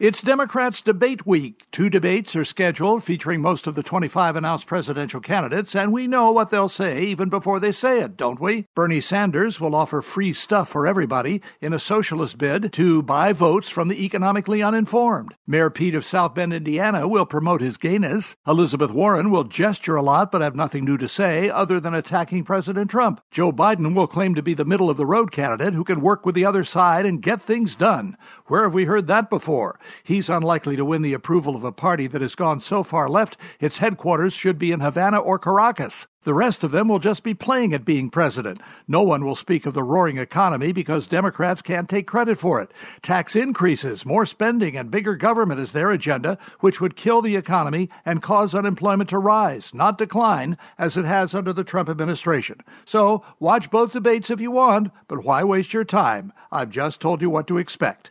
It's Democrats' debate week. Two debates are scheduled featuring most of the 25 announced presidential candidates, and we know what they'll say even before they say it, don't we? Bernie Sanders will offer free stuff for everybody in a socialist bid to buy votes from the economically uninformed. Mayor Pete of South Bend, Indiana will promote his gayness. Elizabeth Warren will gesture a lot but have nothing new to say other than attacking President Trump. Joe Biden will claim to be the middle of the road candidate who can work with the other side and get things done. Where have we heard that before? He's unlikely to win the approval of a party that has gone so far left its headquarters should be in Havana or Caracas. The rest of them will just be playing at being president. No one will speak of the roaring economy because Democrats can't take credit for it. Tax increases, more spending, and bigger government is their agenda, which would kill the economy and cause unemployment to rise, not decline, as it has under the Trump administration. So, watch both debates if you want, but why waste your time? I've just told you what to expect.